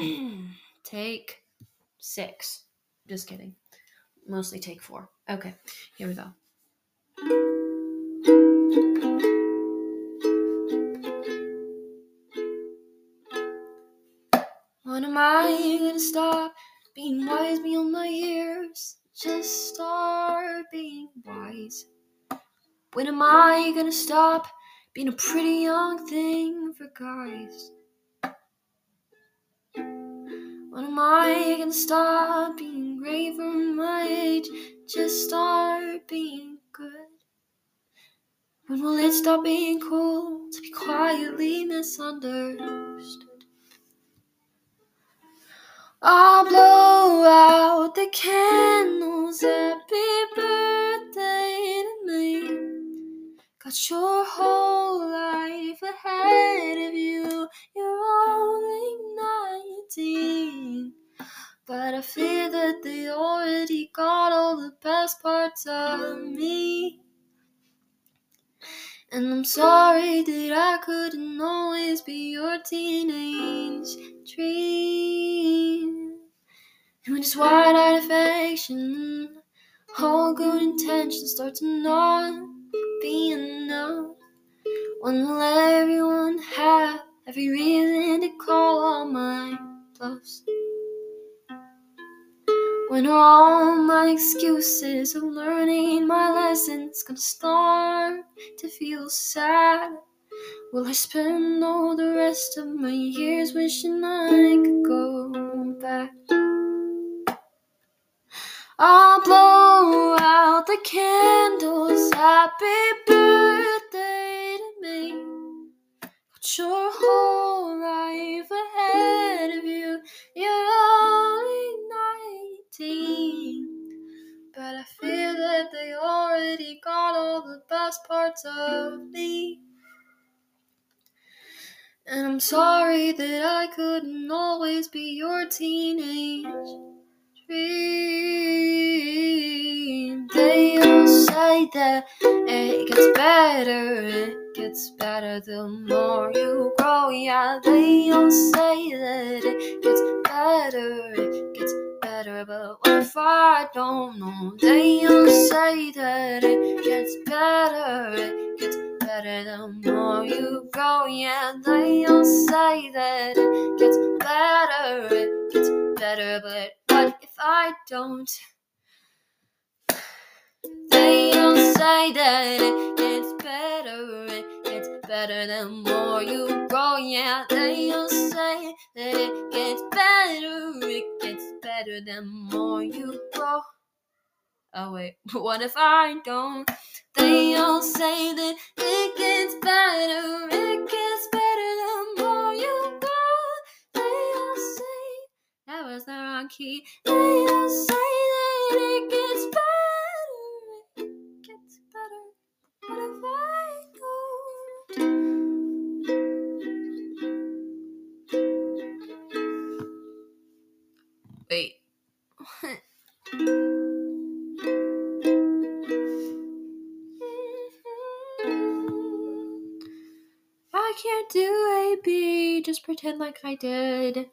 take six. Just kidding. Mostly take four. Okay, here we go. When am I gonna stop being wise beyond my years? Just start being wise. When am I gonna stop being a pretty young thing for guys? When am I gonna stop being great for my age? Just start being good. When will it stop being cool to be quietly misunderstood? I'll blow out the candles. Happy birthday to me. Got your whole life ahead the best parts of me. And I'm sorry that I couldn't always be your teenage dream. And when just wide-eyed affection, all good intentions start to not be enough. When will everyone have every reason to call all my bluffs? When all my excuses of learning my lessons gonna start to feel sad? Will I spend all the rest of my years wishing I could go back? I'll blow out the candles. Happy birthday already got all the best parts of me. And I'm sorry that I couldn't always be your teenage dream. They all say that it gets better, it gets better the more you grow. Yeah, they all say that it gets better, it gets better. But if I don't know? They all say that it gets better, it gets better the more you grow. Yeah, they all say that it gets better, it gets better. But what if I don't? They all say that it gets better, it gets better the more you grow. Yeah, they all say that it gets better the more you grow. Oh wait, what if I don't? They all say that it gets better, it gets better the more you grow. They all say that was the wrong key. They all say Wait. I can't do A B, just pretend like I did.